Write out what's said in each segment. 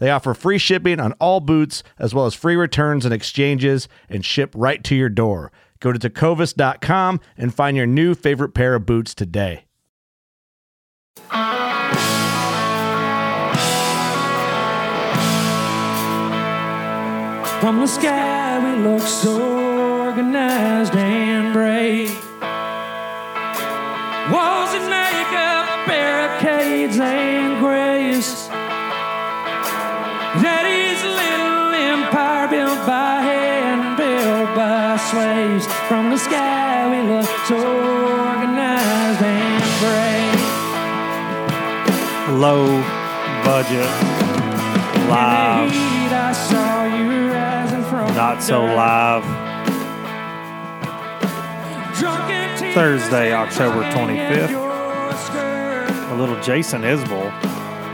They offer free shipping on all boots, as well as free returns and exchanges, and ship right to your door. Go to tecovas.com and find your new favorite pair of boots today. From the sky, we look so organized and brave. We look so organized and brave. Low budget live, heat, I saw you rising from not so live. Drunk and tears Thursday, October 25th. A little Jason Isbell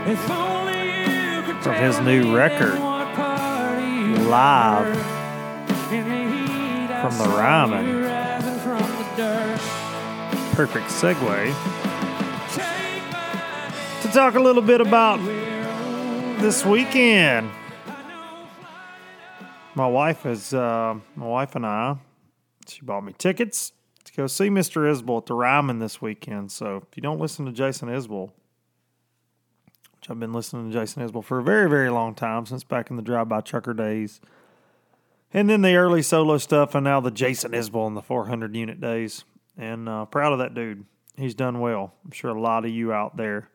If only you could From his new record, what part you Live were. In the heat, I from the Ryman. Perfect segue to talk a little bit about this weekend. My wife is uh, my wife and I. She bought me tickets to go see Mr. Isbell at the Ryman this weekend. So if you don't listen to Jason Isbell, which I've been listening to Jason Isbell for a very very long time since back in the drive by trucker days, and then the early solo stuff, and now the Jason Isbell and the 400 unit days. And uh, proud of that dude. He's done well. I'm sure a lot of you out there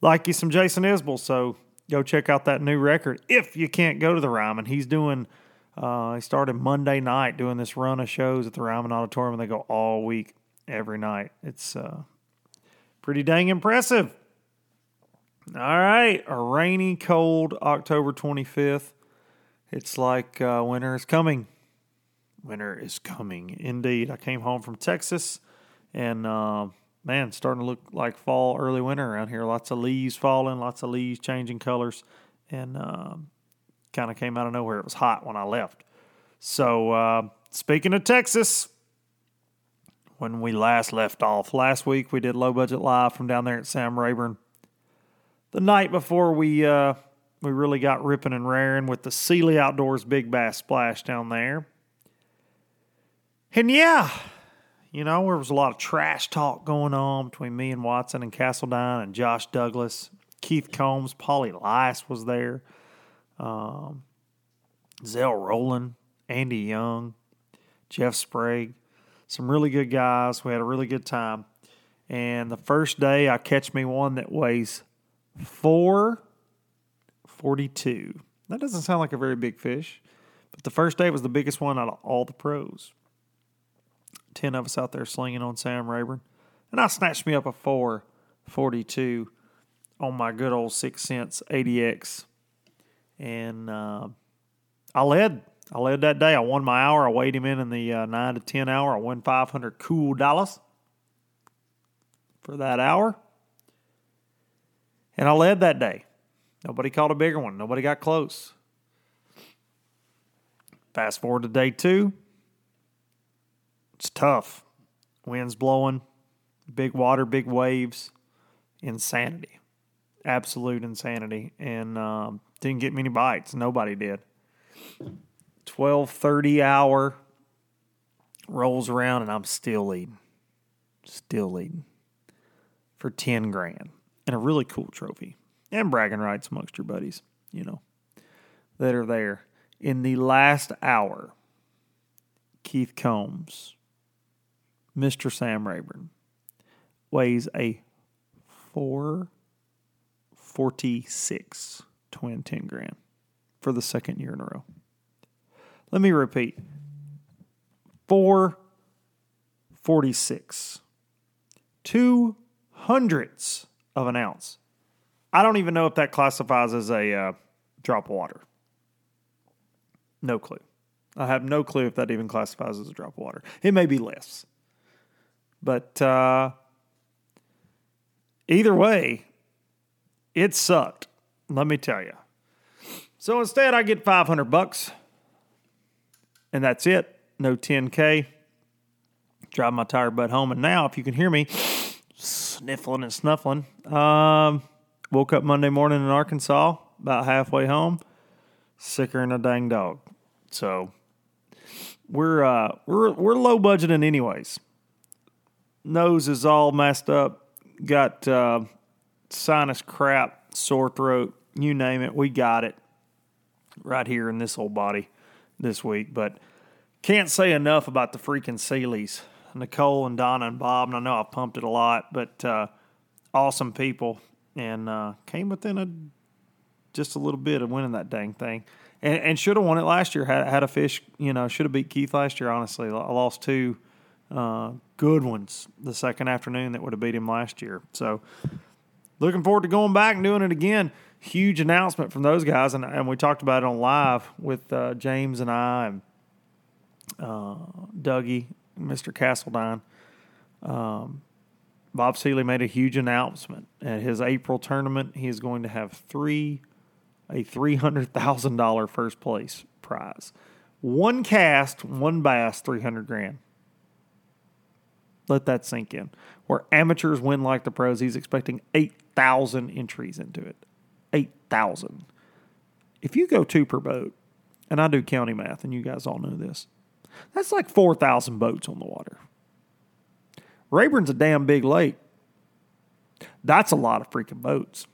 like you some Jason Isbell. So go check out that new record if you can't go to the Ryman. He's doing. Uh, he started Monday night doing this run of shows at the Ryman Auditorium, and they go all week, every night. It's uh, pretty dang impressive. All right, a rainy, cold October 25th. It's like uh, winter is coming. Winter is coming, indeed. I came home from Texas, and uh, man, starting to look like fall, early winter around here. Lots of leaves falling, lots of leaves changing colors, and um, kind of came out of nowhere. It was hot when I left. So, uh, speaking of Texas, when we last left off last week, we did low budget live from down there at Sam Rayburn. The night before we uh, we really got ripping and raring with the Sealy Outdoors Big Bass Splash down there. And yeah, you know, there was a lot of trash talk going on between me and Watson and Castledine and Josh Douglas. Keith Combs, Polly Lice was there. Um, Zell Rowland, Andy Young, Jeff Sprague. Some really good guys. We had a really good time. And the first day, I catch me one that weighs 442. That doesn't sound like a very big fish, but the first day was the biggest one out of all the pros. 10 of us out there slinging on Sam Rayburn. And I snatched me up a 442 on my good old Six Sense 80X. And uh, I led. I led that day. I won my hour. I weighed him in in the uh, 9 to 10 hour. I won 500 cool dollars for that hour. And I led that day. Nobody caught a bigger one. Nobody got close. Fast forward to day two. It's tough. Winds blowing, big water, big waves, insanity, absolute insanity, and um, didn't get many bites. Nobody did. Twelve thirty hour rolls around, and I'm still eating, still eating for ten grand and a really cool trophy and bragging rights amongst your buddies, you know, that are there. In the last hour, Keith Combs, Mr. Sam Rayburn, weighs a 446 to win 10 grand for the second year in a row. Let me repeat 446. Two hundredths of an ounce. I don't even know if that classifies as a uh, drop of water. No clue. I have no clue if that even classifies as a drop of water. It may be less. But uh, either way, it sucked. Let me tell you. So instead, I get 500 bucks, and that's it. No 10K. Drive my tired butt home. And now, if you can hear me sniffling and snuffling, um, woke up Monday morning in Arkansas, about halfway home, sicker than a dang dog. So we're uh, we're we're low budgeting anyways. Nose is all messed up. Got uh, sinus crap, sore throat, you name it. We got it right here in this old body this week. But can't say enough about the freaking Sealys, Nicole and Donna and Bob. And I know I've pumped it a lot, but uh, awesome people and uh, came within a just a little bit of winning that dang thing and, and should have won it last year. Had had a fish, you know, should have beat Keith last year. Honestly, I lost two uh, good ones the second afternoon that would have beat him last year. So looking forward to going back and doing it again. Huge announcement from those guys, and, and we talked about it on live with uh, James and I and uh, Dougie, Mr. Castledine. Um, Bob Sealy made a huge announcement at his April tournament. He is going to have three a $300,000 first place prize. One cast, one bass, 300 grand. Let that sink in. Where amateurs win like the pros, he's expecting 8,000 entries into it. 8,000. If you go two per boat, and I do county math, and you guys all know this, that's like 4,000 boats on the water. Rayburn's a damn big lake. That's a lot of freaking boats.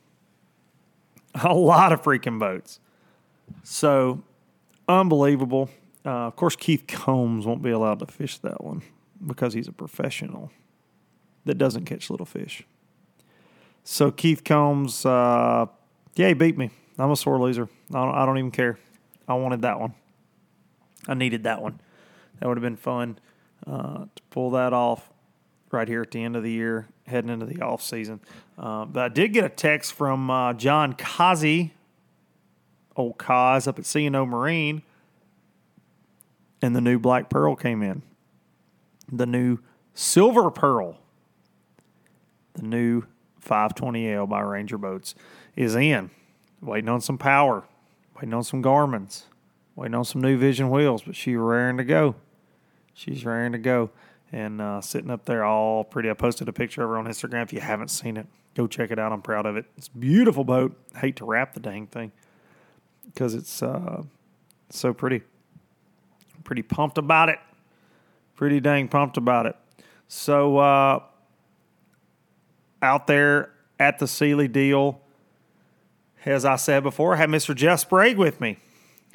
a lot of freaking boats. So unbelievable. Uh, of course, Keith Combs won't be allowed to fish that one because he's a professional that doesn't catch little fish. So Keith Combs, uh, yeah, he beat me. I'm a sore loser. I don't, I don't even care. I wanted that one. I needed that one. That would have been fun uh, to pull that off right here at the end of the year, heading into the off season. Uh, but I did get a text from uh, John Kazi, old Kaz up at CNO Marine, and the new Black Pearl came in. The new Silver Pearl, the new 520L by Ranger Boats is in. Waiting on some power, waiting on some Garmin's, waiting on some new Vision wheels, but she's raring to go. She's raring to go and uh, sitting up there all pretty. I posted a picture of her on Instagram. If you haven't seen it, go check it out. I'm proud of it. It's a beautiful boat. I hate to wrap the dang thing because it's uh, so pretty. Pretty pumped about it. Pretty dang pumped about it. So uh, out there at the Sealy deal, as I said before, I had Mr. Jeff Sprague with me.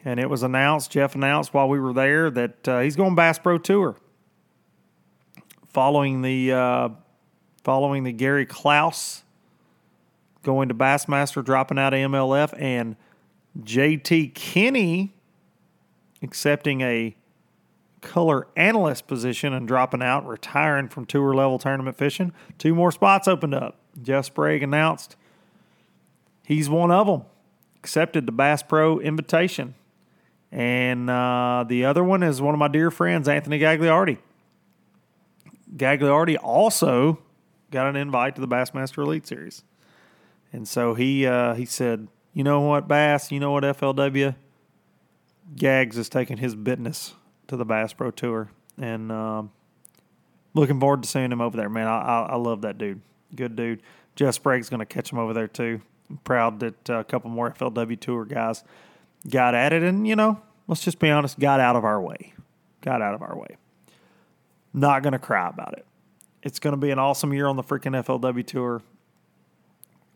And it was announced, Jeff announced while we were there that uh, he's going Bass Pro Tour following the uh, following the Gary Klaus going to Bassmaster, dropping out of MLF, and JT Kenney accepting a color analyst position and dropping out, retiring from tour level tournament fishing. Two more spots opened up. Jeff Sprague announced he's one of them. Accepted the Bass Pro invitation. And uh, the other one is one of my dear friends, Anthony Gagliardi. Gagliardi also got an invite to the Bassmaster Elite Series. And so he uh, he said, you know what, Bass, you know what, FLW, Gags is taking his business to the Bass Pro Tour, and um, looking forward to seeing him over there, man. I, I, I love that dude. Good dude. Jeff Sprague's going to catch him over there too. I'm proud that uh, a couple more FLW Tour guys got at it, and you know, let's just be honest, got out of our way. Got out of our way. Not going to cry about it. It's going to be an awesome year on the freaking FLW Tour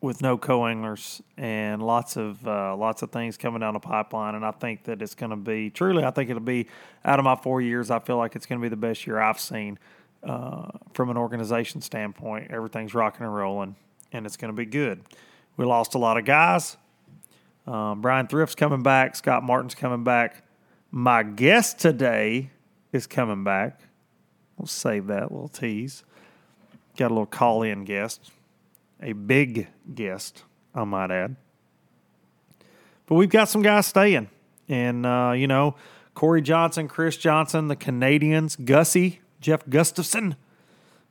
with no co-anglers and lots of uh, lots of things coming down the pipeline. And I think that it's going to be truly. I think it'll be out of my four years. I feel like it's going to be the best year I've seen uh, from an organization standpoint. Everything's rocking and rolling, and it's going to be good. We lost a lot of guys. Um, Brian Thrift's coming back. Scott Martin's coming back. My guest today is coming back. We'll save that little tease. Got a little call in guest a big guest, I might add. But we've got some guys staying. And, uh, you know, Cory Johnston, Chris Johnston, the Canadians, Gussie, Jeff Gustafson,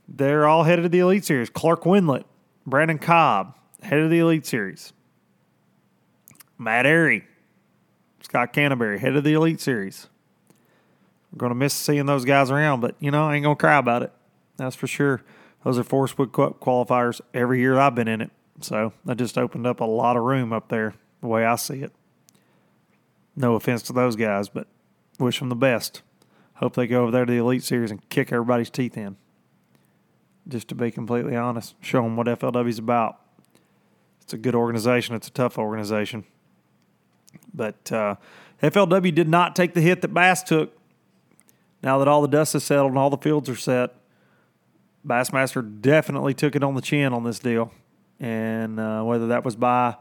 they're all headed to the Elite Series. Clark Wendlandt, Brandon Cobb, head of the Elite Series. Matt Arey, Scott Canterbury, head of the Elite Series. We're going to miss seeing those guys around, but, you know, I ain't going to cry about it. That's for sure. Those are Forrest Wood qualifiers every year I've been in it. So that just opened up a lot of room up there, the way I see it. No offense to those guys, but wish them the best. Hope they go over there to the Elite Series and kick everybody's teeth in. Just to be completely honest, show them what FLW is about. It's a good organization. It's a tough organization. But uh, FLW did not take the hit that Bass took. Now that all the dust is settled and all the fields are set, Bassmaster definitely took it on the chin on this deal. And uh, whether that was by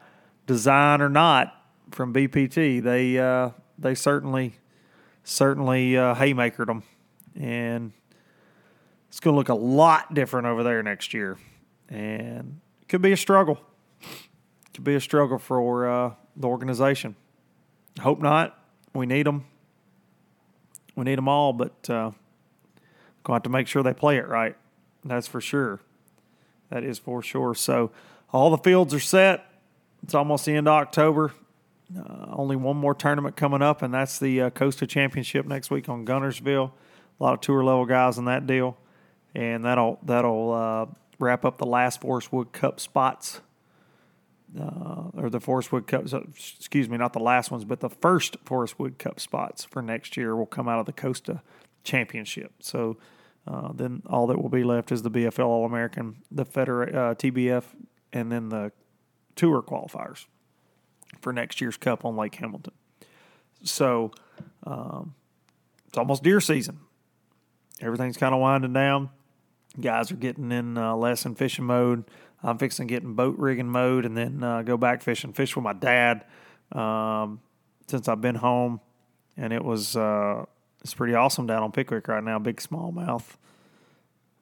design or not from BPT, they uh, they certainly certainly uh, haymakered them, and it's going to look a lot different over there next year, and it could be a struggle. It could be a struggle for uh, the organization. Hope not. We need them. We need them all, but uh, going to have to make sure they play it right. That's for sure. That is for sure. So all the fields are set. It's almost the end of October. Uh, only one more tournament coming up, and that's the uh, Costa Championship next week on Guntersville. A lot of tour level guys in that deal, and that'll that'll uh, wrap up the last Forrest Wood Cup spots, uh, or the Forrest Wood Cup. Excuse me, not the last ones, but the first Forrest Wood Cup spots for next year will come out of the Costa Championship. So uh, then all that will be left is the BFL All American, the Federa- uh, TBF, and then the Tour qualifiers for next year's Cup on Lake Hamilton. So um, it's almost deer season. Everything's kind of winding down. Guys are getting in uh, less in fishing mode. I'm fixing to get in boat rigging mode and then uh, go back fishing. Fish with my dad um, since I've been home, and it was uh, it's pretty awesome down on Pickwick right now. Big smallmouth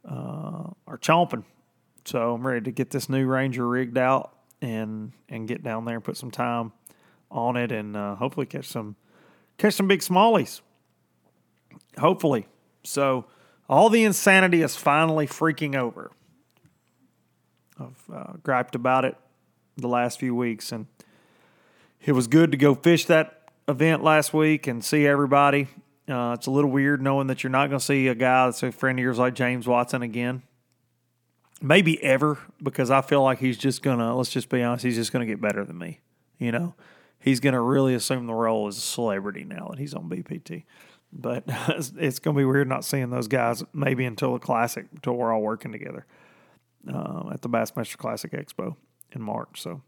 uh, are chomping. So I'm ready to get this new Ranger rigged out and and get down there and put some time on it and uh, hopefully catch some catch some big smallies. Hopefully. So all the insanity is finally freaking over. I've uh, griped about it the last few weeks, and it was good to go fish that event last week and see everybody. Uh, it's a little weird knowing that you're not going to see a guy that's a friend of yours like James Watson again. Maybe ever, because I feel like he's just going to, let's just be honest, he's just going to get better than me. You know, he's going to really assume the role as a celebrity now that he's on BPT. But it's, going to be weird not seeing those guys maybe until the Classic, until we're all working together uh, at the Bassmaster Classic Expo in March. So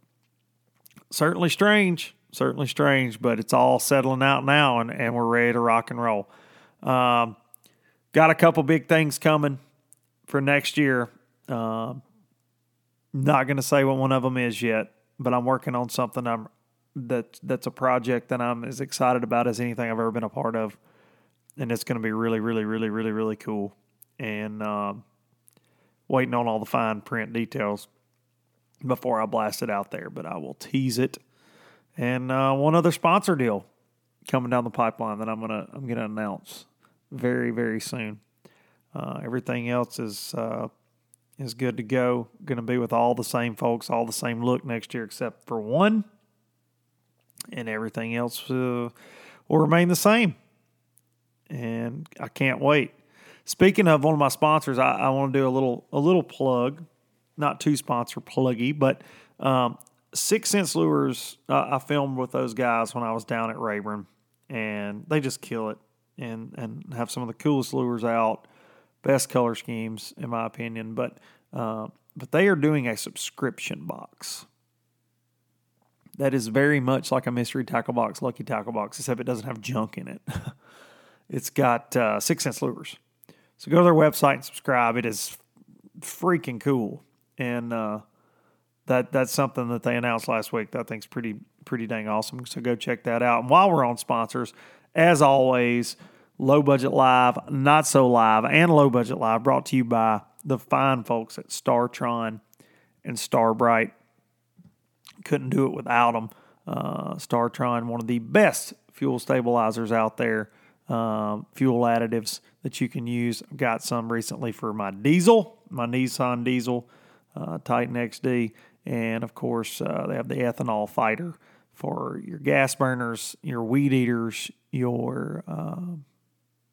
certainly strange certainly strange, but it's all settling out now, and, and we're ready to rock and roll. Um, got a couple big things coming for next year. Uh, not going to say what one of them is yet, but I'm working on something I'm that that's a project that I'm as excited about as anything I've ever been a part of, and it's going to be really, really, really, really, really cool. And um, waiting on all the fine print details before I blast it out there, but I will tease it and uh, one other sponsor deal coming down the pipeline that I'm gonna I'm gonna announce very very soon. Uh, everything else is uh, is good to go. Going to be with all the same folks, all the same look next year, except for one, and everything else uh, will remain the same. And I can't wait. Speaking of one of my sponsors, I, I want to do a little a little plug, not too sponsor pluggy, but um, Six Sense Lures. Uh, I filmed with those guys when I was down at Rayburn, and they just kill it and and have some of the coolest lures out, best color schemes in my opinion. But uh, but they are doing a subscription box that is very much like a mystery tackle box, lucky tackle box, except it doesn't have junk in it. it's got uh, Six Sense Lures. So go to their website and subscribe. It is freaking cool, and uh, that that's something that they announced last week. That I think's pretty pretty dang awesome. So go check that out. And while we're on sponsors, as always, low budget live, not so live, and low budget live brought to you by the fine folks at Startron and Starbright. Couldn't do it without them. Uh, Startron, one of the best fuel stabilizers out there, um, fuel additives that you can use. I've got some recently for my diesel, my Nissan diesel, uh, Titan XD, and of course uh, they have the ethanol fighter for your gas burners, your weed eaters, your uh,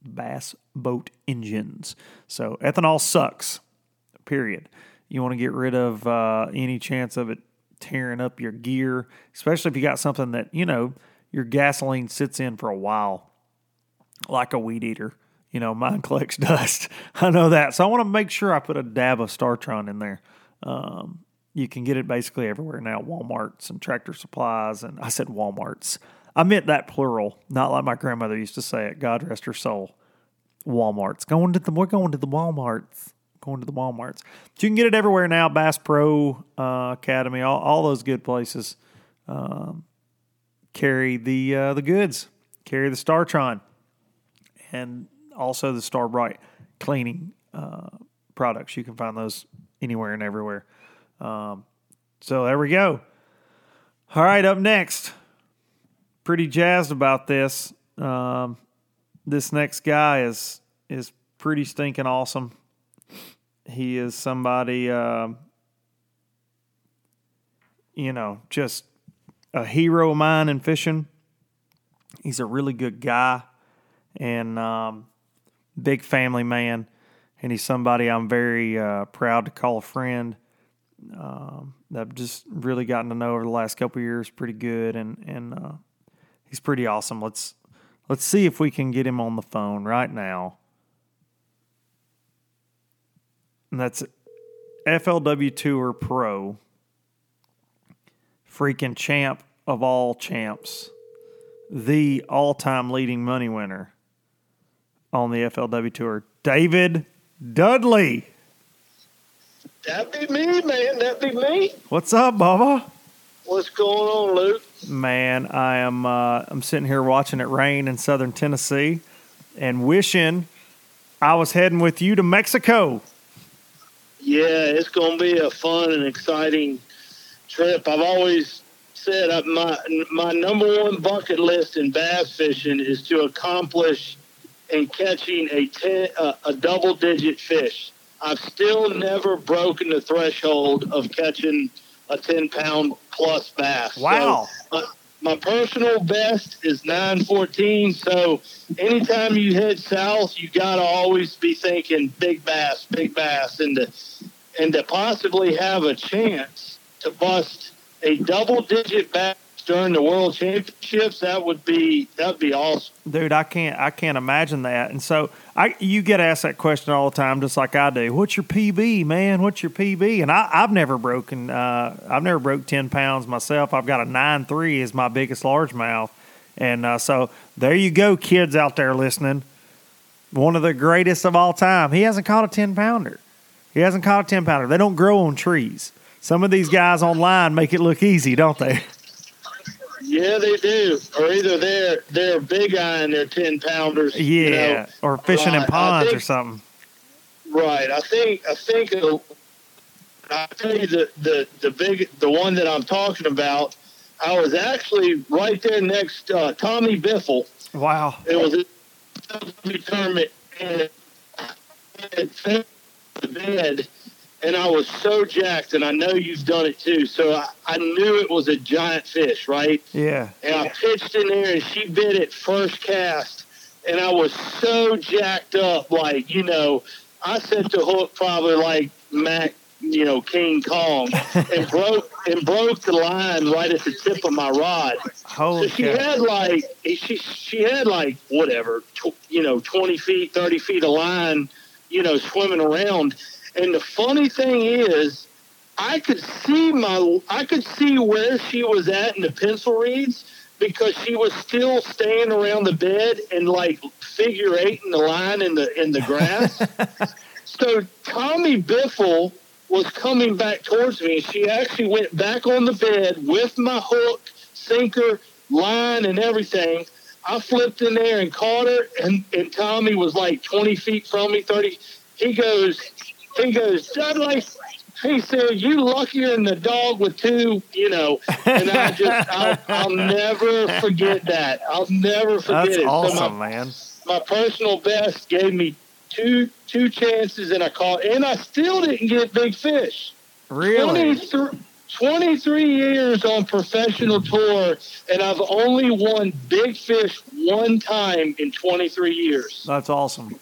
bass boat engines. So ethanol sucks. Period. You want to get rid of uh, any chance of it tearing up your gear, especially if you got something that you know your gasoline sits in for a while, like a weed eater. You know, mine collects dust. I know that, so I want to make sure I put a dab of Startron in there. Um, you can get it basically everywhere now Walmarts and tractor supplies. And I said Walmarts. I meant that plural, not like my grandmother used to say it. God rest her soul. Walmarts. Going to the, we're going to the Walmarts. Going to the Walmarts. But you can get it everywhere now. Bass Pro uh, Academy, all, all those good places um, carry the uh, the goods, carry the Startron, and also the Starbright cleaning uh, products. You can find those anywhere and everywhere. Um, so there we go. All right, up next. Pretty jazzed about this. Um, this next guy is is pretty stinking awesome. He is somebody, uh, you know, just a hero of mine in fishing. He's a really good guy and um, big family man, and he's somebody I'm very uh, proud to call a friend um, that I've just really gotten to know over the last couple years pretty good, and and uh, he's pretty awesome. Let's let's see if we can get him on the phone right now. And that's FLW Tour Pro, freaking champ of all champs, the all-time leading money winner on the FLW Tour, David Dudley. That'd be me, man. That'd be me. What's up, Bubba? What's going on, Luke? Man, I am uh, I'm sitting here watching it rain in southern Tennessee and wishing I was heading with you to Mexico. Yeah, it's going to be a fun and exciting trip. I've always said uh, my my number one bucket list in bass fishing is to accomplish in catching a ten, uh, a double digit fish. I've still never broken the threshold of catching a 10 pound plus bass. Wow. So, uh, my personal best is 914. So anytime you head south, you got to always be thinking big bass, big bass, and to, and to possibly have a chance to bust a double digit bass during the world championships that would be that would be awesome. Dude i can't i can't imagine that. And so i you get asked that question all the time just like i do. What's your pb man? What's your pb and I, i've never broken uh, i've never broke 10 pounds myself. I've got a 9-3 is my biggest largemouth. And uh, so there you go kids out there listening. One of the greatest of all time. He hasn't caught a 10 pounder. He hasn't caught a 10 pounder. They don't grow on trees. Some of these guys online make it look easy don't they Yeah, they do. Or either they're they're big eyeing their ten pounders. Yeah, you know. or fishing in ponds or something. Right. I think I think uh, I tell you the, the the big the one that I'm talking about. I was actually right there next uh, Tommy Biffle. Wow. It was a tournament and to bed, and I was so jacked. And I know you've done it too. So I, I knew it was a giant fish, right? Yeah. And I pitched in there, and she bit it first cast. and I was so jacked up, like you know, I set the hook probably like Mac, you know, King Kong, and broke and broke the line right at the tip of my rod. Holy So she had like she she had like whatever tw- you know twenty feet, thirty feet of line, you know, swimming around. And the funny thing is, I could see my I could see where she was at in the pencil reeds because she was still staying around the bed and like figure eight in the line in the in the grass. so Tommy Biffle was coming back towards me. She actually went back on the bed with my hook, sinker, line, and everything. I flipped in there and caught her, and, and Tommy was like 20 feet from me, 30. He goes, he goes, Dudley. He said, "You luckier than the dog with two, you know." And I just, I'll, I'll never forget that. I'll never forget That's it. So my- awesome, man. my personal best gave me two two chances and I caught and I still didn't get big fish. Really? 23, 23 years on professional tour and I've only won big fish one time in 23 years. That's awesome.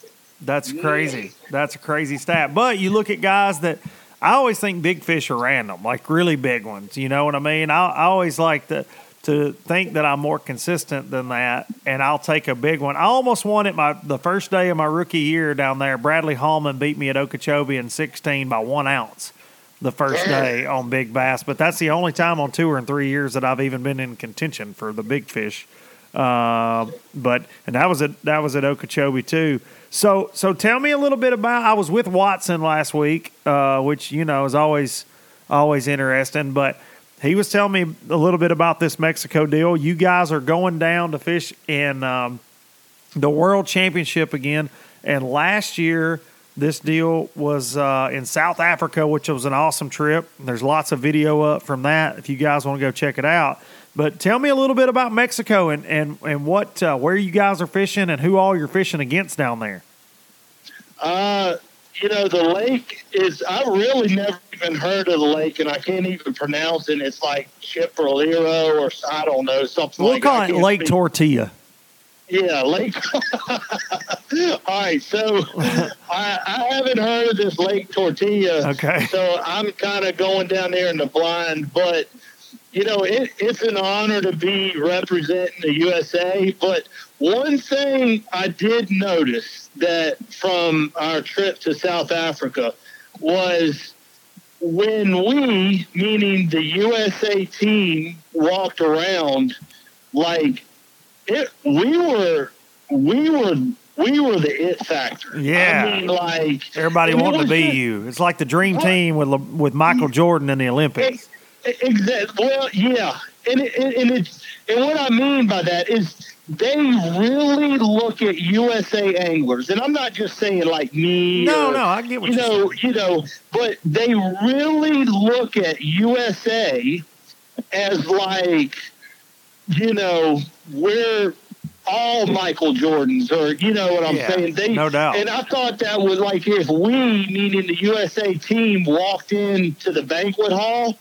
That's crazy. That's a crazy stat. But you look at guys that I always think big fish are random, like really big ones. You know what I mean? I, I always like to to think that I'm more consistent than that, and I'll take a big one. I almost won it my the first day of my rookie year down there. Bradley Hallman beat me at Okeechobee in 16 by one ounce the first day on big bass, but that's the only time on tour in three years that I've even been in contention for the big fish. Uh, but and that was at that was at Okeechobee too. So so tell me a little bit about. I was with Watson last week, uh, which you know is always always interesting. But he was telling me a little bit about this Mexico deal. You guys are going down to fish in um, the World Championship again, and last year. This deal was uh, in South Africa, which was an awesome trip. There's lots of video up from that if you guys want to go check it out. But tell me a little bit about Mexico and and and what uh, where you guys are fishing and who all you're fishing against down there. Uh, you know, the lake is, I really never even heard of the lake and I can't even pronounce it. It's like Chiprolero or I don't know, something We'll like call it Lake speak. Tortilla. Yeah, Lake. All right, so I, I haven't heard of this Lake Tortilla. Okay. So I'm kind of going down there in the blind, but you know, it, it's an honor to be representing the USA. But one thing I did notice that from our trip to South Africa was when we, meaning the USA team, walked around, like it, we were, we were, we were the it factor. Yeah. I mean, like Everybody wanted to be just- you. It's like the dream team with with Michael Jordan in the Olympics. Exactly. Well, yeah, and it, and and it's and what I mean by that is they really look at USA anglers, and I'm not just saying like me. No, or, no, I get what you know, you know, but they really look at USA as like, you know, we're all Michael Jordans, or you know what I'm Yeah, saying? They, no doubt. And I thought that was like if we, meaning the USA team, walked into the banquet hall,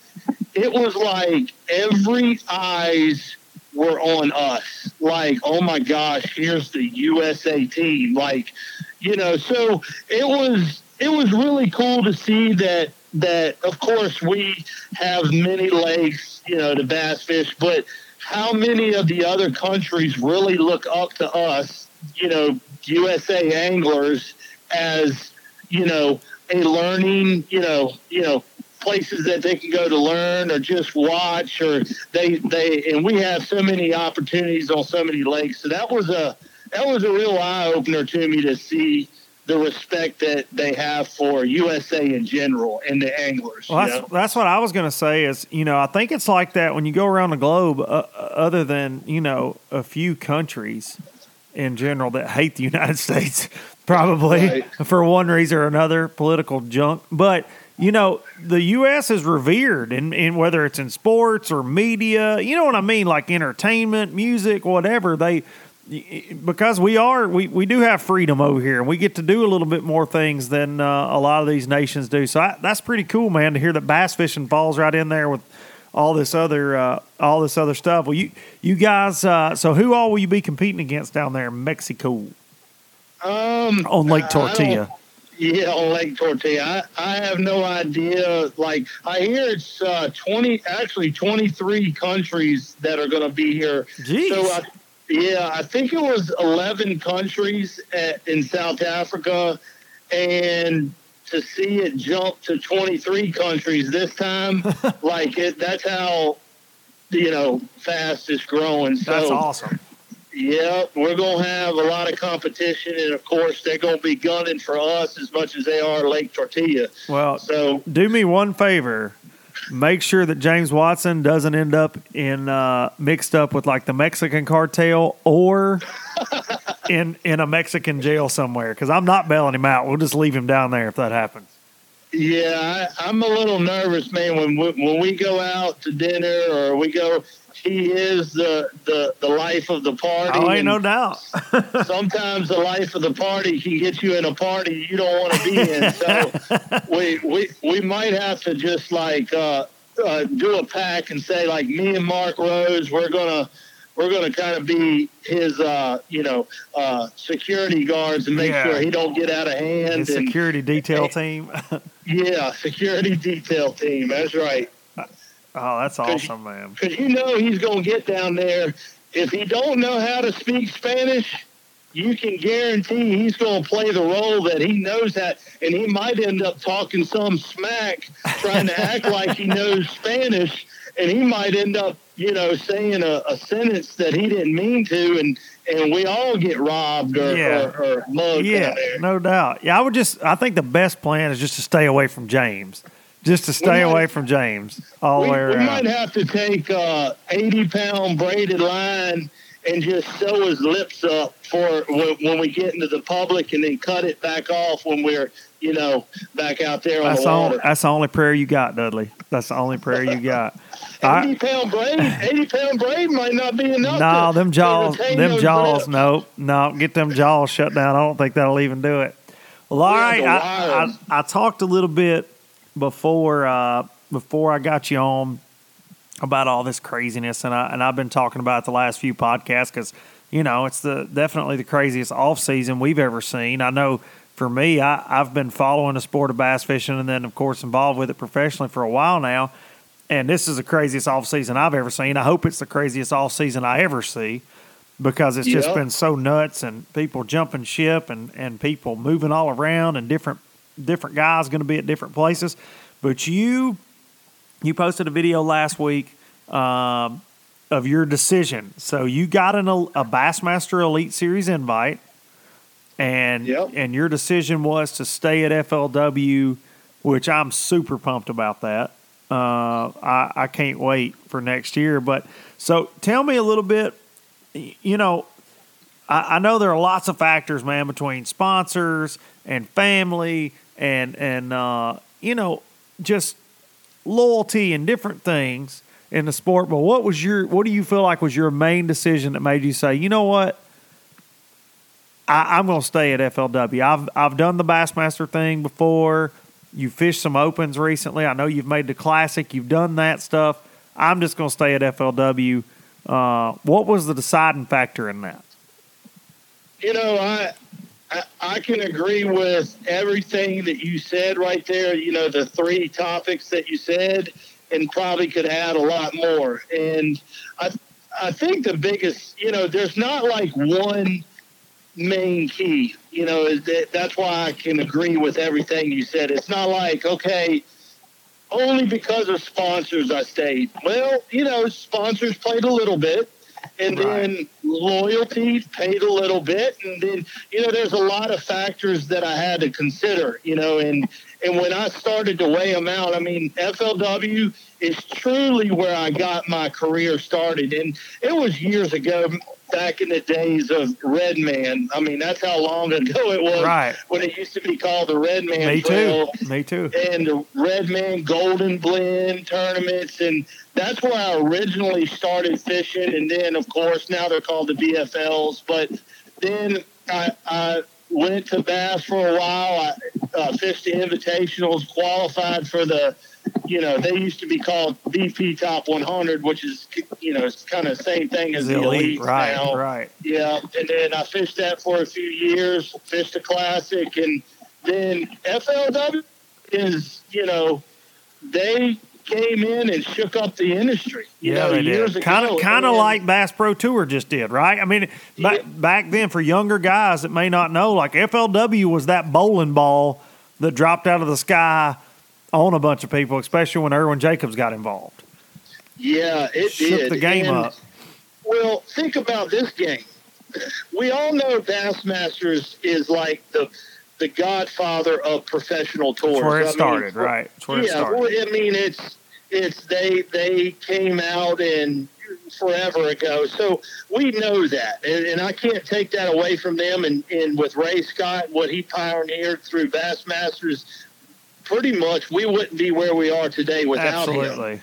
it was like every eyes were on us. Like, oh my gosh, here's the USA team. Like, you know, so it was it was really cool to see that that of course we have many lakes, you know, to bass fish, but how many of the other countries really look up to us, you know, USA anglers as, you know, a learning, you know, you know, places that they can go to learn or just watch or they they and we have so many opportunities on so many lakes. So that was a that was a real eye opener to me to see the respect that they have for USA in general and the anglers. Well, that's, that's what I was going to say. Is you know I think it's like that when you go around the globe, uh, other than you know a few countries in general that hate the United States, probably Right. for one reason or another, political junk. But you know the U.S. is revered, in, in whether it's in sports or media, you know what I mean, like entertainment, music, whatever they. Because we are, we, we do have freedom over here, and we get to do a little bit more things than uh, a lot of these nations do. So I, that's pretty cool, man, to hear that bass fishing falls right in there with all this other uh, all this other stuff. Well, you you guys. Uh, so who all will you be competing against down there in Mexico Um, on Lake Tortilla? Yeah, on Lake Tortilla. I, I have no idea. Like, I hear it's uh, 20, actually 23 countries that are going to be here. Jeez. So, I, yeah, I think it was 11 countries at, in South Africa. And to see it jump to 23 countries this time, like, it, that's how, you know, fast it's growing. So, That's awesome. Yeah, we're going to have a lot of competition, and of course, they're going to be gunning for us as much as they are Lake Tortilla. Well, So, do me one favor. Make sure that James Watson doesn't end up in uh, mixed up with like the Mexican cartel or in in a Mexican jail somewhere. Because I'm not bailing him out. We'll just leave him down there if that happens. yeah, I, I'm a little nervous, man. When we, when we go out to dinner or we go, he is the the, the life of the party. Oh, ain't and no doubt. sometimes the life of the party can get you in a party you don't want to be in. So we we we might have to just like uh, uh, do a pack and say like me and Mark Rose, we're gonna we're gonna kind of be his uh, you know uh, security guards and make Yeah. sure he don't get out of hand. His And security detail team. yeah, security detail team. That's right. Oh, that's awesome, man. because you know he's going to get down there. If he don't know how to speak Spanish, you can guarantee he's going to play the role that he knows that, and he might end up talking some smack, trying to act like he knows Spanish, and he might end up, you know, saying a, a sentence that he didn't mean to, and and we all get robbed or, Yeah. or, or mugged Yeah, no doubt. Yeah, I would just. I think the best plan is just to stay away from James. Just to stay might- away from James all the way we might have to take uh, 80 pound braided line and just sew his lips up for when, we get into the public and then cut it back off when we're you know back out there on That's the water only, that's the only prayer you got, Dudley. That's the only prayer you got. 80 pound braid 80 pound braid might not be enough no, to- them jaws, them jaws. lips. No, no, get them jaws shut down. I don't think that'll even do it. Well, all Yeah, right. I, I. I talked a little bit before uh, before I got you on about all this craziness, and I and I've been talking about it the last few podcasts because you know it's the definitely the craziest off season we've ever seen. I know for me, I, I've been following the sport of bass fishing, and then of course involved with it professionally for a while now. And this is the craziest off season I've ever seen. I hope it's the craziest off season I ever see because it's just been so nuts and people jumping ship and, and people moving all around and different different guys going to be at different places. But you you posted a video last week um, of your decision. So you got an, a Bassmaster Elite Series invite, and Yep. and your decision was to stay at FLW, which I'm super pumped about that. Uh, I, I can't wait for next year. But so tell me a little bit. You know, I, I know there are lots of factors, man, between sponsors and family and and uh, you know just loyalty and different things in the sport. But what was your what do you feel like was your main decision that made you say, you know what? I, I'm going to stay at FLW. I've I've done the Bassmaster thing before. You fished some opens recently. I know you've made the classic. You've done that stuff. I'm just going to stay at FLW. Uh, what was the deciding factor in that? you know, I, I can agree with everything that you said right there. You know, the three topics that you said, and probably could add a lot more. And I I think the biggest, you know, there's not like one main key. You know, that that's why I can agree with everything you said. It's not like okay. Only because of sponsors, I stayed. Well, you know, sponsors played a little bit and Right. then loyalty paid a little bit and then you know there's a lot of factors that i had to consider you know and and when i started to weigh them out i mean flw is truly where i got my career started and it was years ago back in the days of red man i mean that's how long ago it was Right. when it used to be called the red man Me trail too. Me too. and the Redman Golden Blend tournaments, and that's where I originally started fishing. And then, of course, now they're called the BFLs. But then I, I went to bass for a while. I uh, fished the invitationals, qualified for the you know, they used to be called BP Top 100, which is, you know, it's kind of the same thing as The the, elite, elite, right, now. right. Yeah, and then I fished that for a few years, fished a classic, and then FLW is, you know, they came in and shook up the industry. You Yeah, know, they years did. Kind of, kind of like Bass Pro Tour just did, right? I mean, back, Yeah. back then for younger guys that may not know, like FLW was that bowling ball that dropped out of the sky on a bunch of people, especially when Irwin Jacobs got involved. Yeah, it Shook did. the game And, up. Well, think about this game. We all know Bassmasters is like the the godfather of professional tours. That's where I it mean, started, right? That's where it yeah, started. I mean it's it's they they came out and forever ago, so we know that, and, and I can't take that away from them. And, and with Ray Scott, what he pioneered through Bassmasters, pretty much we wouldn't be where we are today without him. Absolutely.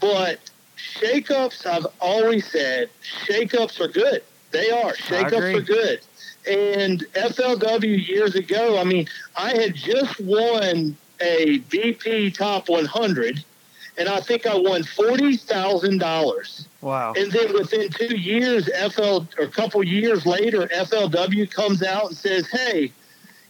But shakeups, I've always said, shakeups are good. They are. Shakeups are good. And FLW years ago, I mean, I had just won a BP Top 100, and I think I won forty thousand dollars. Wow. And then within two years, FL or a couple years later, FLW comes out and says, "Hey,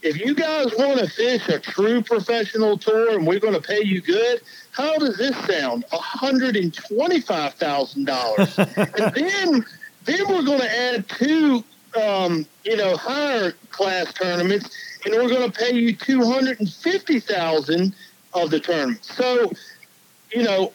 if you guys want to fish a true professional tour and we're going to pay you good, how does this sound? One hundred and twenty-five thousand dollars, and then then we're going to add two, um, you know, higher class tournaments, and we're going to pay you two hundred and fifty thousand of the tournament. So, you know,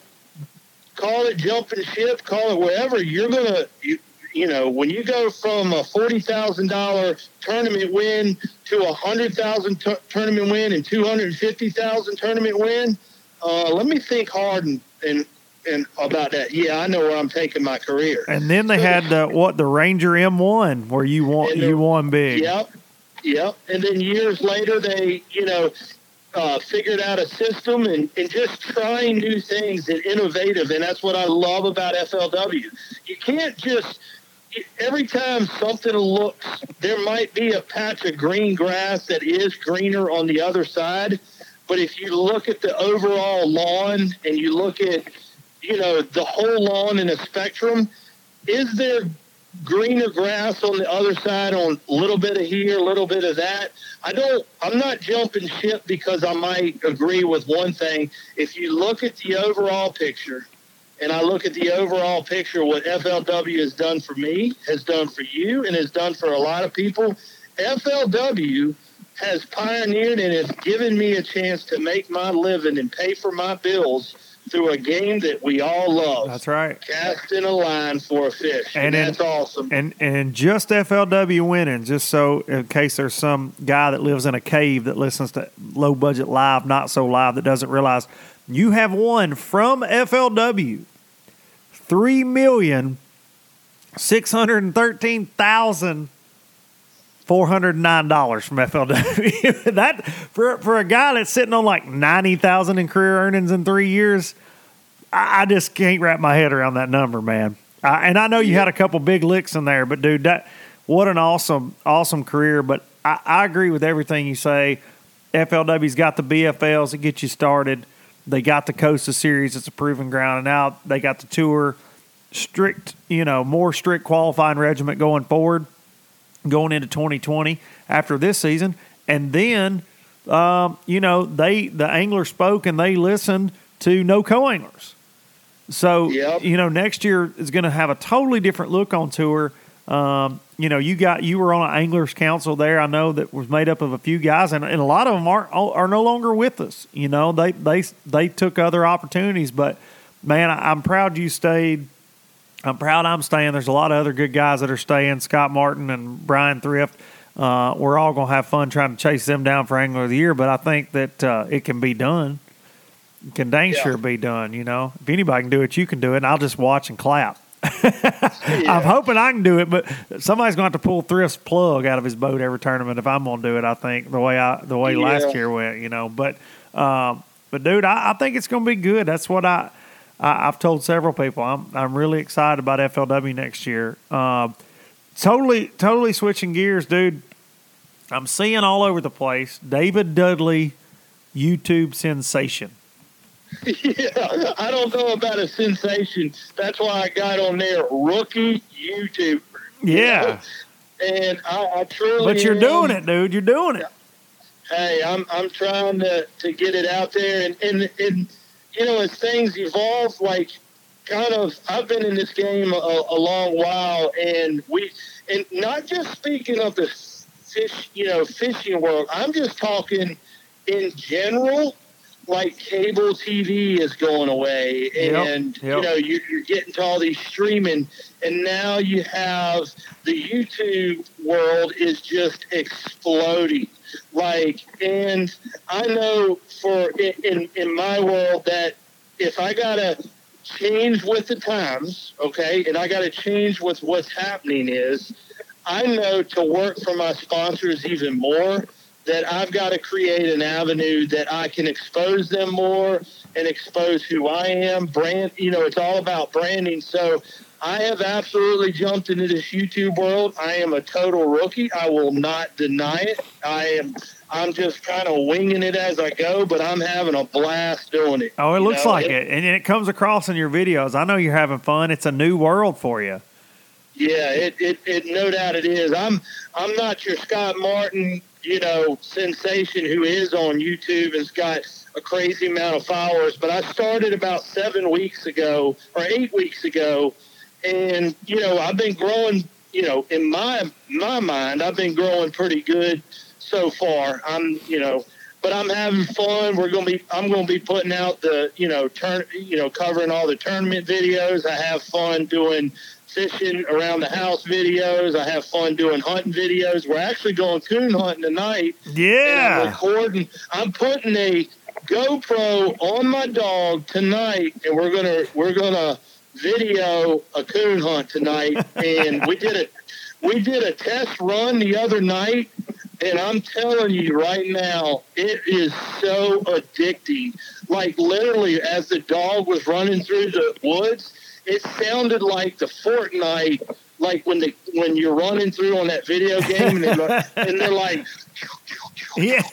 call it jumping ship, call it whatever. You're gonna, you, you know, when you go from a forty thousand dollar tournament win to a hundred thousand t- tournament win and two hundred fifty thousand tournament win, uh, let me think hard and, and and about that. Yeah, I know where I'm taking my career. And then they had the, what the Ranger M1 where you won the- you won big. Yep, yep. And then years later, they, you know, uh, figured out a system and, and just trying new things and innovative. And that's what I love about FLW. You can't just, every time something looks, there might be a patch of green grass that is greener on the other side. But if you look at the overall lawn and you look at, you know, the whole lawn in a spectrum, is there greener grass on the other side on a little bit of here, a little bit of that. I don't I'm not jumping ship because I might agree with one thing. If you look at the overall picture and I look at the overall picture what FLW has done for me, has done for you and has done for a lot of people, FLW has pioneered and has given me a chance to make my living and pay for my bills through a game that we all love That's right. casting a line for a fish. And And, in- that's awesome. And and just FLW winning, just so in case there's some guy that lives in a cave that listens to low budget live, not so live that doesn't realize you have won from FLW three million six hundred and thirteen thousand four hundred nine dollars from FLW. that for for a guy that's sitting on like ninety thousand in career earnings in three years, I, I just can't wrap my head around that number, man. And I know you had a couple big licks in there, but dude, that what an awesome awesome career. But I, I agree with everything you say. FLW's got the BFLs that get you started. They got the Costa Series. It's a proven ground, and now they got the tour. Strict, you know, more strict qualifying regiment going forward going into 2020 after this season. And then, um, you know, they the angler spoke and they listened to no co-anglers. So, Yep. you know, next year is going to have a totally different look on tour. Um, you know, you got you were on an anglers council there. I know that was made up of a few guys, and, and a lot of them are are no longer with us. You know, they they they took other opportunities, but man, I, I'm proud you stayed I'm proud I'm staying. There's a lot of other good guys that are staying. Scott Martin and Bryan Thrift. Uh, we're all going to have fun trying to chase them down for Angler of the Year, but I think that uh, it can be done. It can dang Yeah. sure be done, you know. If anybody can do it, you can do it, and I'll just watch and clap. I'm hoping I can do it, but somebody's going to have to pull Thrift's plug out of his boat every tournament if I'm going to do it. I think the way I the way Yeah. last year went, you know. But um, but dude, I, I think it's going to be good. That's what I, I I've told several people. I'm I'm really excited about FLW next year. Um, totally totally switching gears, dude. I'm seeing all over the place David Dudley YouTube sensation. Yeah, I don't know about a sensation. That's why I got on there, rookie YouTuber. Yeah. And I, I truly. But you're doing it, dude. You're doing it. hey, I'm I'm trying to to get it out there, and and and you know, as things evolve, like kind of, I've been in this game a, a long while, and we, and not just speaking of the fish, you know, fishing world. I'm just talking in general. Like cable TV is going away, and yep. you know you, you're getting to all these streaming, and now you have the YouTube world is just exploding like and i know for in, in in my world that if i gotta change with the times okay and i gotta change with what's happening is i know to work for my sponsors even more that i've got to create an avenue that i can expose them more and expose who i am brand you know it's all about branding so I have absolutely jumped into this YouTube world. I am a total rookie. I will not deny it. I am. I'm just kind of winging it as I go, but I'm having a blast doing it. Oh, it looks know, like it. And it comes across in your videos. I know you're having fun. It's a new world for you. Yeah, it, it, it no doubt it is. I'm I'm not your Scott Martin, you know, sensation who is on YouTube and's got a crazy amount of followers, but I started about seven weeks ago or eight weeks ago, and you know I've been growing. You know, in my my mind, I've been growing pretty good so far. I'm you know. But I'm having fun. We're gonna be. I'm gonna be putting out the, you know, turn, you know, covering all the tournament videos. I have fun doing fishing around the house videos. I have fun doing hunting videos. We're actually going coon hunting tonight. And I'm Yeah. recording. I'm putting a GoPro on my dog tonight, and we're gonna we're gonna video a coon hunt tonight. and we did it. We did a test run the other night, and I'm telling you right now, it is so addicting. Like literally, as the dog was running through the woods, it sounded like the Fortnite, like when the when you're running through on that video game, and they're like, and they're like Yeah.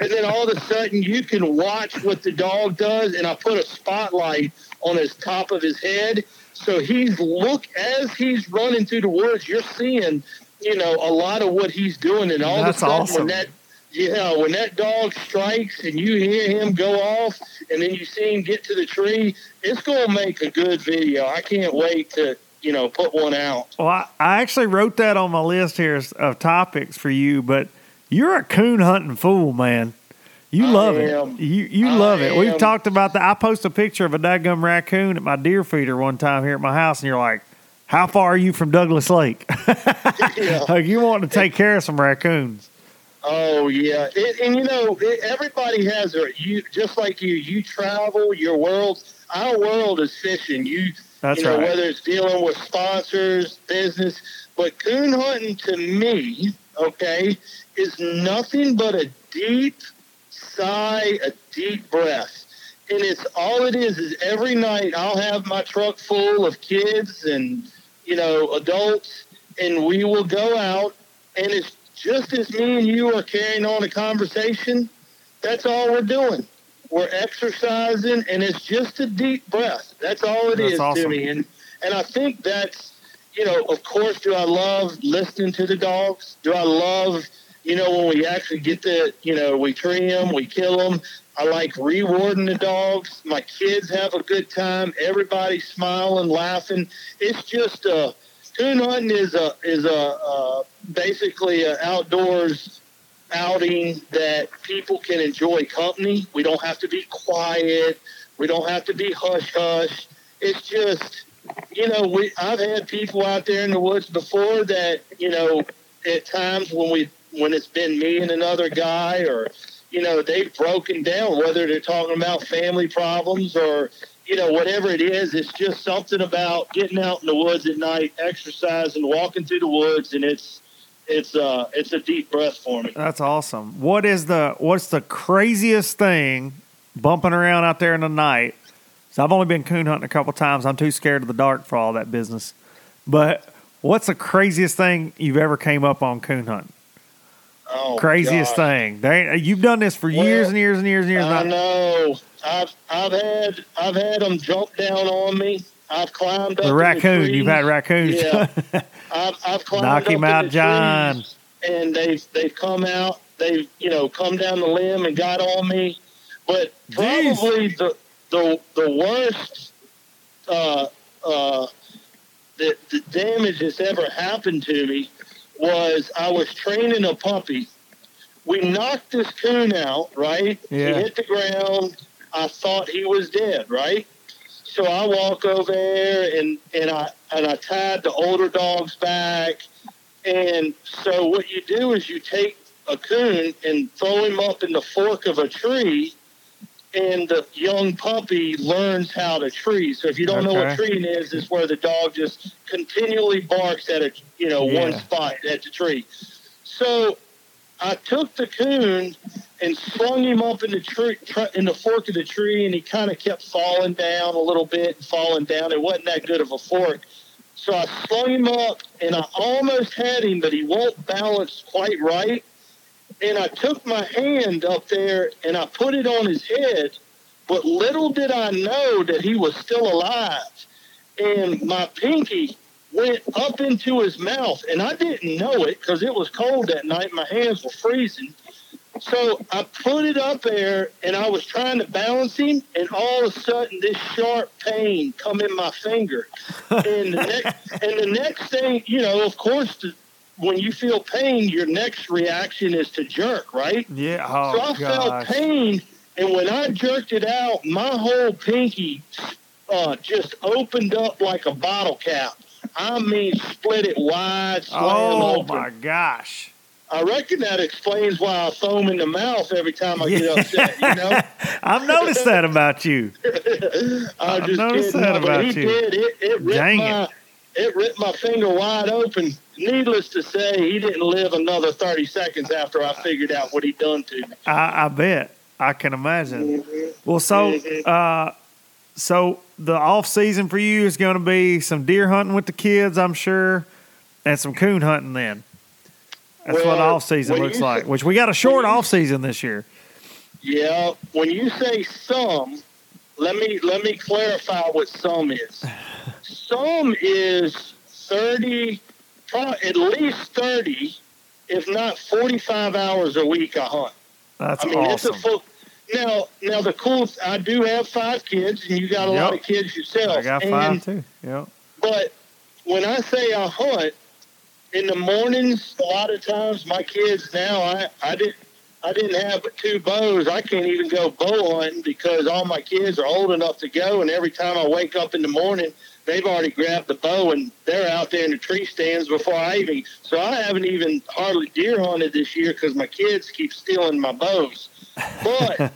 and then all of a sudden you can watch what the dog does and i put a spotlight on his top of his head so he's look as he's running through the woods you're seeing you know a lot of what he's doing and all That's of a sudden awesome. when that yeah when that dog strikes and you hear him go off and then you see him get to the tree it's going to make a good video i can't wait to you know put one out Well, I, I actually wrote that on my list here of topics for you, but you're a coon hunting fool, man. You love it. You you I love it. We've talked about that. I posted a picture of a daggum raccoon at my deer feeder one time here at my house, and you're like, "How far are you from Douglas Lake?" Yeah. like you want to take care of some raccoons. Oh yeah, it, and you know it, everybody has their you just like you. You travel your world. Our world is fishing. You That's you know right. whether it's dealing with sponsors, business, but coon hunting to me, okay, is nothing but a deep sigh, a deep breath. And it's all it is is every night I'll have my truck full of kids and you know adults, and we will go out, and it's just as me and you are carrying on a conversation. That's all we're doing. We're exercising, and it's just a deep breath. That's all it That's is awesome. to me, and and I think that's you know, of course, do I love listening to the dogs? Do I love, you know, when we actually get the, you know, we tree them, we kill them. I like rewarding the dogs. My kids have a good time. Everybody's smiling, laughing. It's just uh, coon hunting is a is a uh, basically an outdoors outing that people can enjoy company. We don't have to be quiet. We don't have to be hush hush. It's just you know, we I've had people out there in the woods before that, you know, at times when we when it's been me and another guy or you know, they've broken down whether they're talking about family problems or you know, whatever it is, it's just something about getting out in the woods at night, exercising, walking through the woods and it's it's uh it's a deep breath for me. That's awesome. What is the what's the craziest thing bumping around out there in the night? So I've only been coon hunting a couple times. I'm too scared of the dark for all that business. But what's the craziest thing you've ever came up on coon hunting? Oh, Craziest gosh. thing. They, you've done this for years and years and years and years. I know. I've I've had I've had them jump down on me. I've climbed up The raccoon. trees. You've had raccoons. Yeah. I've I've climbed Knock him out, John. and they've they've come out. They've you know come down the limb and got on me. But Jeez. probably the the the worst uh, uh, the the damage that's ever happened to me was I was training a puppy. We knocked this coon out, right? Yeah. He hit the ground. I thought he was dead, right? So I walk over there and, and I and I tied the older dogs back. And so what you do is you take a coon and throw him up in the fork of a tree and the young puppy learns how to tree. So if you don't know what treeing is, it's where the dog just continually barks at a you know one spot at the tree. So I took the coon and slung him up in the tree tr- in the fork of the tree, and he kind of kept falling down a little bit, and falling down. It wasn't that good of a fork. So I slung him up, and I almost had him, but he won't balance quite right. And I took my hand up there and I put it on his head, but little did I know that he was still alive. And my pinky went up into his mouth, and I didn't know it because it was cold that night. My hands were freezing. So I put it up there, and I was trying to balance him, and all of a sudden, this sharp pain come in my finger. And the next, and the next thing, you know, of course, the, when you feel pain, your next reaction is to jerk, right? Yeah. So Oh I felt pain, and when I jerked it out, my whole pinky uh, just opened up like a bottle cap. I mean, split it wide, Oh open. my gosh. I reckon that explains why I foam in the mouth every time I get upset. You know, I've noticed that about you. I've just noticed kidding. that about he you. did. It, it ripped Dang my it. ripped my finger wide open. Needless to say, he didn't live another thirty seconds after I figured out what he'd done to me. I, I bet. I can imagine. Well, so Mhm. uh, so the off season for you is going to be some deer hunting with the kids, I'm sure, and some coon hunting. Then that's what off season looks like. say- Which we got a short you- off season this year. Yeah, when you say some, let me let me clarify what some is. Some is thirty, at least thirty, if not forty-five hours a week. I hunt. That's I mean, awesome. it's a full. Now, now the cool. I do have five kids, and you got a lot of kids yourself. I got and, five too. Yep. But when I say I hunt in the mornings, a lot of times my kids now I I didn't I didn't have but two bows. I can't even go bow hunting because all my kids are old enough to go. And every time I wake up in the morning, they've already grabbed the bow and they're out there in the tree stands before I even. So I haven't even hardly deer hunted this year because my kids keep stealing my bows. But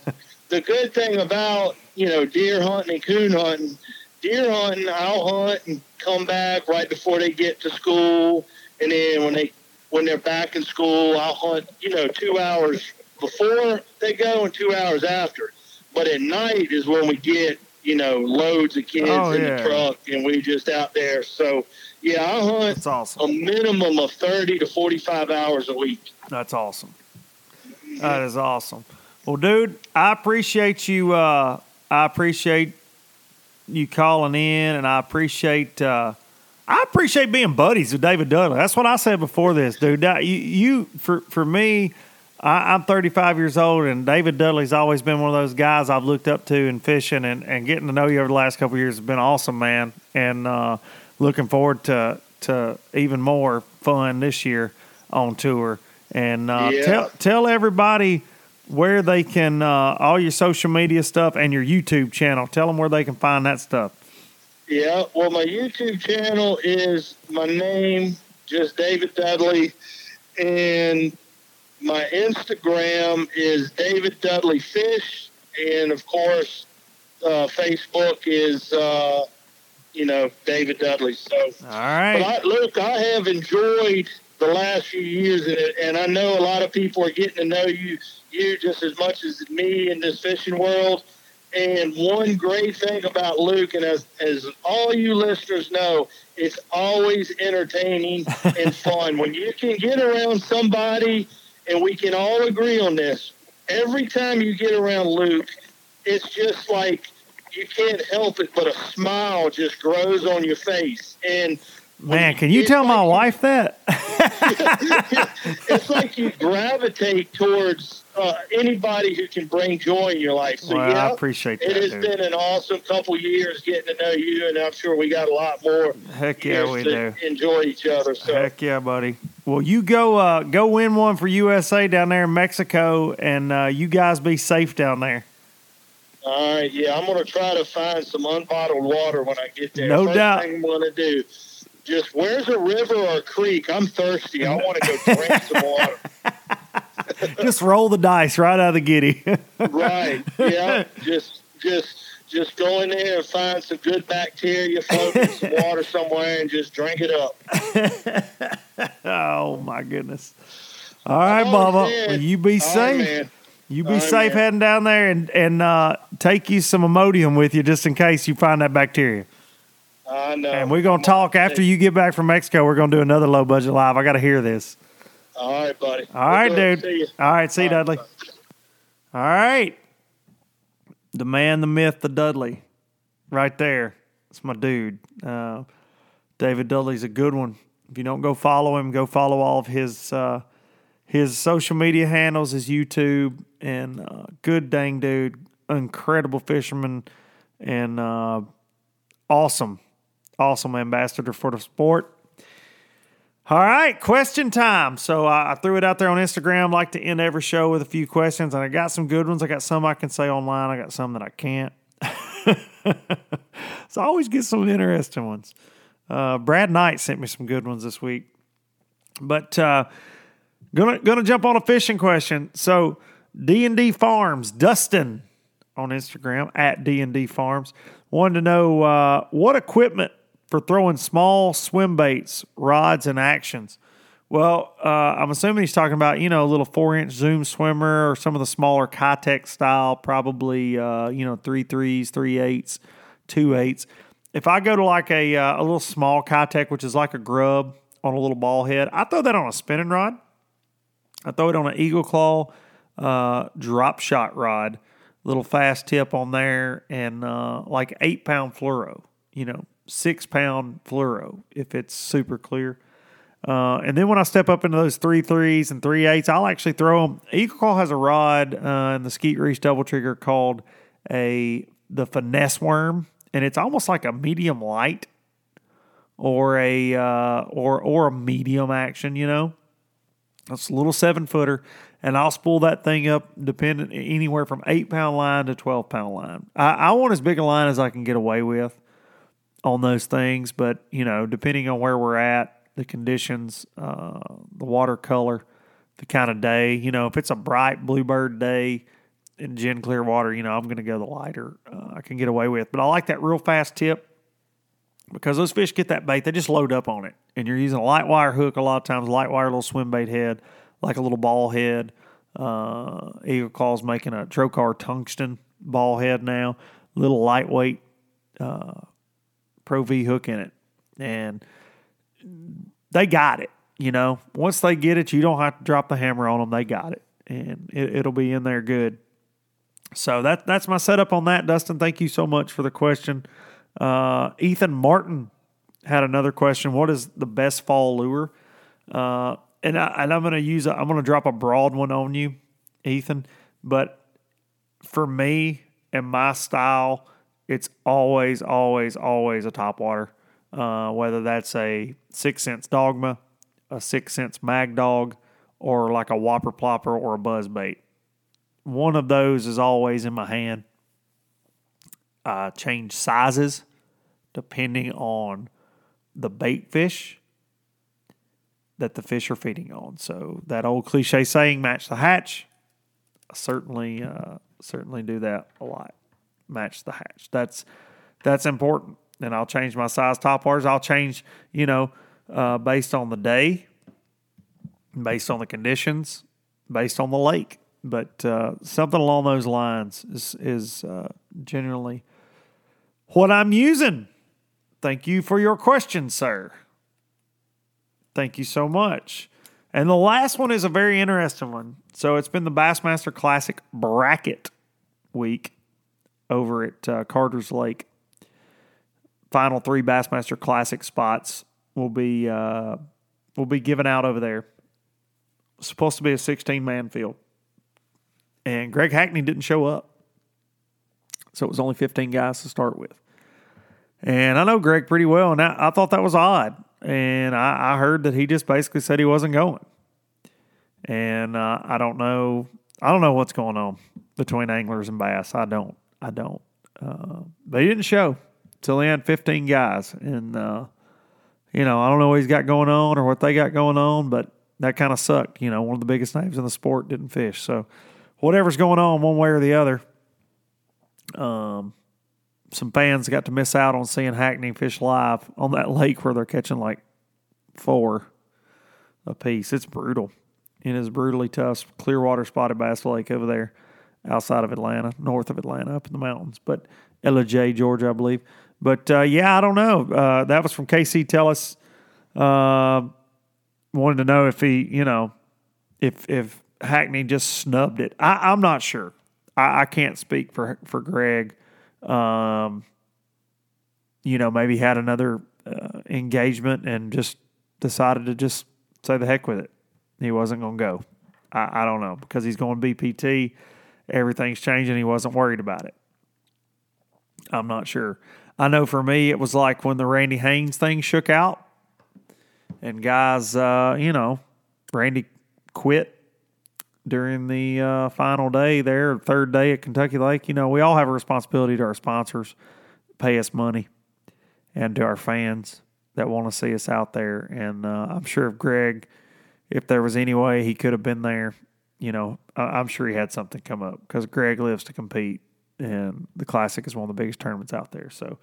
the good thing about you know deer hunting and coon hunting, deer hunting I'll hunt and come back right before they get to school, and then when they when they're back in school, I'll hunt you know two hours before they go and two hours after. But at night is when we get you know loads of kids Oh, in yeah. the truck and we just out there. So yeah, I hunt That's a minimum of thirty to forty five hours a week. That's awesome. Mm-hmm. That is awesome. Well, dude, I appreciate you. Uh, I appreciate you calling in, and I appreciate. Uh, I appreciate being buddies with David Dudley. That's what I said before this, dude. You, you for for me, I, I'm 35 years old, and David Dudley's always been one of those guys I've looked up to in fishing, and, and getting to know you over the last couple of years has been awesome, man. And uh, looking forward to to even more fun this year on tour. And uh, Yeah. tell tell everybody where they can uh, all your social media stuff and your YouTube channel. Tell them where they can find that stuff. Yeah, well, my YouTube channel is my name, just David Dudley, and my Instagram is David Dudley Fish, and of course, uh, Facebook is, uh, you know, David Dudley. So, All but. I, look, I have enjoyed the last few years, and, and I know a lot of people are getting to know you, you just as much as me in this fishing world. And one great thing about Luke, and as, as all you listeners know, it's always entertaining and fun. When you can get around somebody and we can all agree on this. Every time you get around Luke, it's just like you can't help it, but a smile just grows on your face. And Man, can you tell my wife that? it's like you gravitate towards uh, anybody who can bring joy in your life. So Well, yeah, I appreciate it that, has dude. been an awesome couple years getting to know you, and I'm sure we got a lot more Heck yeah, we do. enjoy each other. So Heck yeah, buddy. Well, you go uh, go win one for USA down there in Mexico, and uh, you guys be safe down there. all right, yeah, I'm gonna try to find some unbottled water when I get there. No First doubt. Thing I'm gonna do. Just where's a river or a creek? I'm thirsty. I want to go drink some water. Just roll the dice right out of the giddy. Right. Yeah. just just just go in there and find some good bacteria floating in some water somewhere and just drink it up. oh my goodness. All right, Oh, Bubba. Well, you be All safe. man. You be All safe man. heading down there, and and uh, take you some Imodium with you just in case you find that bacteria. I know. And we're gonna talk after you get back from Mexico. We're gonna do another low budget live. I got to hear this. All right, buddy. All right, dude. All right, see you, Dudley. All right. The man, the myth, the Dudley. Right there. That's my dude. Uh, David Dudley's a good one. If you don't go follow him, go follow all of his uh, his social media handles, his YouTube, and uh, good dang dude, incredible fisherman, and uh, awesome, awesome ambassador for the sport. All right, question time. So I I threw it out there on Instagram. Like to end every show with a few questions, and I got some good ones. I got some I can say online. I got some that I can't. so I always get some interesting ones. Uh, Brad Knight sent me some good ones this week, but uh, gonna gonna jump on a fishing question. So D and D Farms, Dustin on Instagram at D and D Farms wanted to know uh, what equipment for throwing small swim baits, rods, and actions. Well, uh, I'm assuming he's talking about you know a little four inch zoom swimmer or some of the smaller Keitech style, probably uh, you know three threes, three eights, two eights. If I go to like a uh, a little small Keitech, which is like a grub on a little ball head, I throw that on a spinning rod. I throw it on an Eagle Claw uh, drop shot rod, little fast tip on there, and uh, like eight pound fluoro, you know, six pound fluoro if it's super clear. Uh, and then when I step up into those three threes and three eights, I'll actually throw them. Eagle Claw has a rod uh, in the Skeet Reese double trigger called a the finesse worm, and it's almost like a medium light or a uh, or or a medium action, you know. It's a little seven footer, and I'll spool that thing up depending anywhere from eight pound line to twelve pound line. I, I want as big a line as I can get away with on those things, but you know, depending on where we're at, the conditions, uh, the water color, the kind of day. You know, if it's a bright bluebird day in gin clear water, you know, I'm going to go the lighter. Uh, I can get away with, but I like that real fast tip because those fish get that bait, they just load up on it. And you're using a light wire hook a lot of times, light wire little swim bait head, like a little ball head. Uh, Eagle Claw's making a Trokar tungsten ball head now, little lightweight uh, Pro V hook in it. And they got it. You know, once they get it, you don't have to drop the hammer on them. They got it, and it, it'll be in there good. So that that's my setup on that, Dustin. Thank you so much for the question. Uh, Ethan Martin had another question. What is the best fall lure? Uh, and I, and I'm going to use a, I'm going to drop a broad one on you, Ethan. But for me and my style, it's always, always, always a topwater. Uh, whether that's a Six Sense dogma, a Six Sense mag dog, or like a whopper plopper or a buzz bait. One of those is always in my hand. I change sizes depending on the bait fish that the fish are feeding on. So that old cliche saying, "Match the hatch." I certainly, uh, certainly do that a lot. Match the hatch. That's that's important. And I'll change my size top waters. I'll change, you know, uh, based on the day, based on the conditions, based on the lake. But uh, something along those lines is is uh, generally what I'm using. Thank you for your question, sir. Thank you so much. And the last one is a very interesting one. So it's been the Bassmaster Classic bracket week over at uh, Carter's Lake. Final three Bassmaster Classic spots will be uh, will be given out over there. supposed to be a 16 man field, and Greg Hackney didn't show up, so it was only 15 guys to start with. And I know Greg pretty well, and I, I thought that was odd. And I, I, heard that he just basically said he wasn't going. And uh, I don't know. I don't know what's going on between anglers and bass. I don't. I don't. Uh, they didn't show till they had 15 guys, and uh, you know I don't know what he's got going on or what they got going on, but that kind of sucked. You know, one of the biggest names in the sport didn't fish, so whatever's going on, one way or the other. Um, some fans got to miss out on seeing Hackney fish live on that lake where they're catching like four a piece. It's brutal. It is brutally tough. Clearwater spotted bass lake over there outside of Atlanta, north of Atlanta, up in the mountains. But Ellijay, Georgia, I believe. But uh, yeah, I don't know. Uh, that was from KC Tellis. Uh, wanted to know if he, you know, if if Hackney just snubbed it. I, am not sure. I, I, can't speak for for Greg. Um, you know, maybe had another uh, engagement and just decided to just say the heck with it. He wasn't going to go. I, I, don't know because he's going to BPT. Everything's changing. He wasn't worried about it. I'm not sure. I know for me, it was like when the Randy Haynes thing shook out, and guys, uh, you know, Randy quit during the uh, final day there, third day at Kentucky Lake. You know, we all have a responsibility to our sponsors, pay us money, and to our fans that want to see us out there. And uh, I'm sure if Greg, if there was any way he could have been there, you know, I'm sure he had something come up because Greg lives to compete, and the Classic is one of the biggest tournaments out there. So,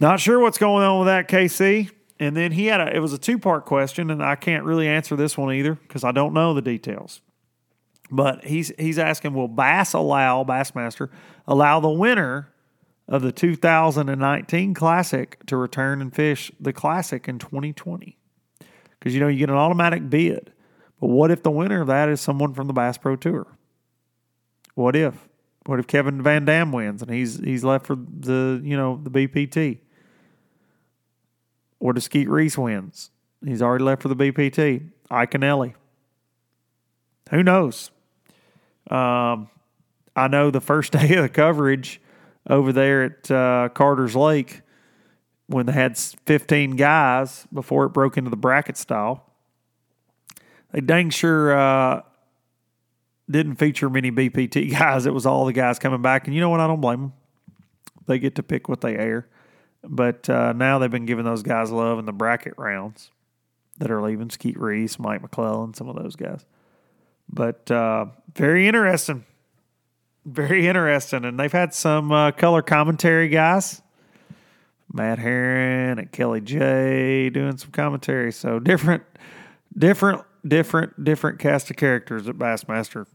not sure what's going on with that, KC. And then he had a, it was a two part question, and I can't really answer this one either because I don't know the details. But he's he's asking, will Bass allow Bassmaster allow the winner of the 2019 Classic to return and fish the Classic in 2020? Because you know you get an automatic bid, but what if the winner of that is someone from the Bass Pro Tour? What if? What if Kevin Van Dam wins and he's he's left for the you know the BPT? Or if Skeet Reese wins, he's already left for the BPT. Iaconelli. Who knows? Um, I know the first day of the coverage over there at uh, Carter's Lake, when they had 15 guys before it broke into the bracket style, they dang sure uh, didn't feature many BPT guys. It was all the guys coming back. And you know what? I don't blame them. They get to pick what they air. But uh, now they've been giving those guys love in the bracket rounds that are leaving. Skeet Reese, Mike McClelland, some of those guys. But uh, very interesting. Very interesting. And they've had some uh, color commentary guys. Matt Herren and Kelly J doing some commentary. So different, different, different, different cast of characters at Bassmaster,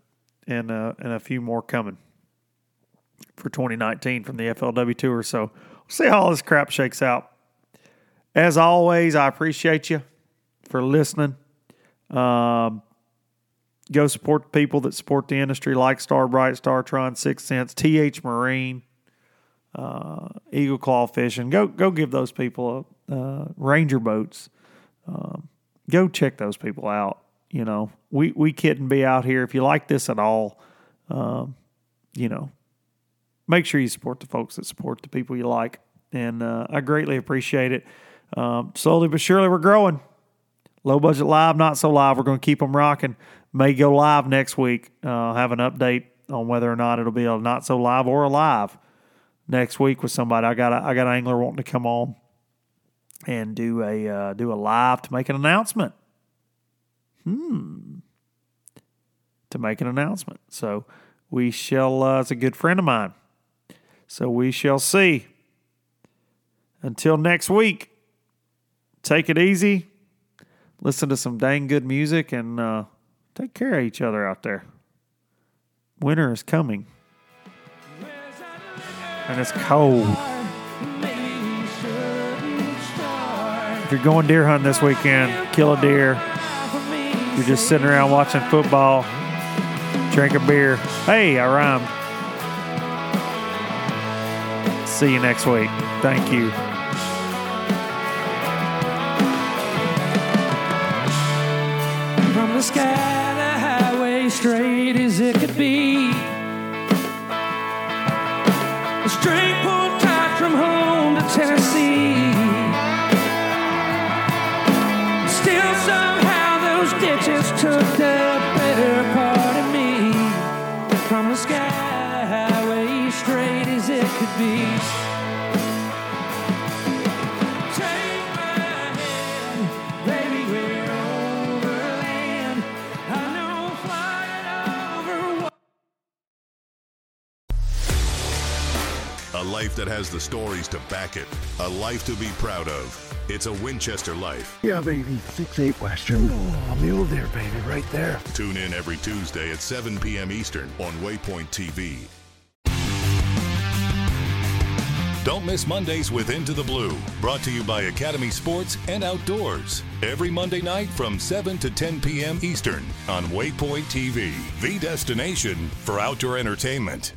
and uh, and a few more coming for 2019 from the FLW Tour. So we'll see how all this crap shakes out. As always, I appreciate you for listening. Um, go support the people that support the industry like Star Bright, Startron, Six Sense, TH Marine, uh, Eagle Claw Fishing. Go go give those people a, uh, Ranger boats. Um, go check those people out. You know, we we couldn't be out here. If you like this at all, um, you know, make sure you support the folks that support the people you like, and uh, I greatly appreciate it. Um, slowly but surely, we're growing. Low budget live, not so live. We're going to keep them rocking may go live next week. Uh, have an update on whether or not it'll be a not so live or a live next week with somebody. I got a, I got an angler wanting to come on and do a uh, do a live to make an announcement. Hmm. To make an announcement. So we shall. Uh, it's a good friend of mine. So we shall see. Until next week. Take it easy. Listen to some dang good music and. Uh, Take care of each other out there. Winter is coming. And it's cold. If you're going deer hunting this weekend, kill a deer. You're just sitting around watching football, drink a beer. Hey, I rhymed. See you next week. Thank you. From the sky, the highway straight as it could be. Life that has the stories to back it. A life to be proud of. It's a Winchester life. Yeah, baby. Six eight Western. Oh, mule there, baby, right there. Tune in every Tuesday at 7 p.m. Eastern on Waypoint TV. Don't miss Mondays with Into the Blue, brought to you by Academy Sports and Outdoors. Every Monday night from 7 to 10 p.m. Eastern on Waypoint TV, the destination for outdoor entertainment.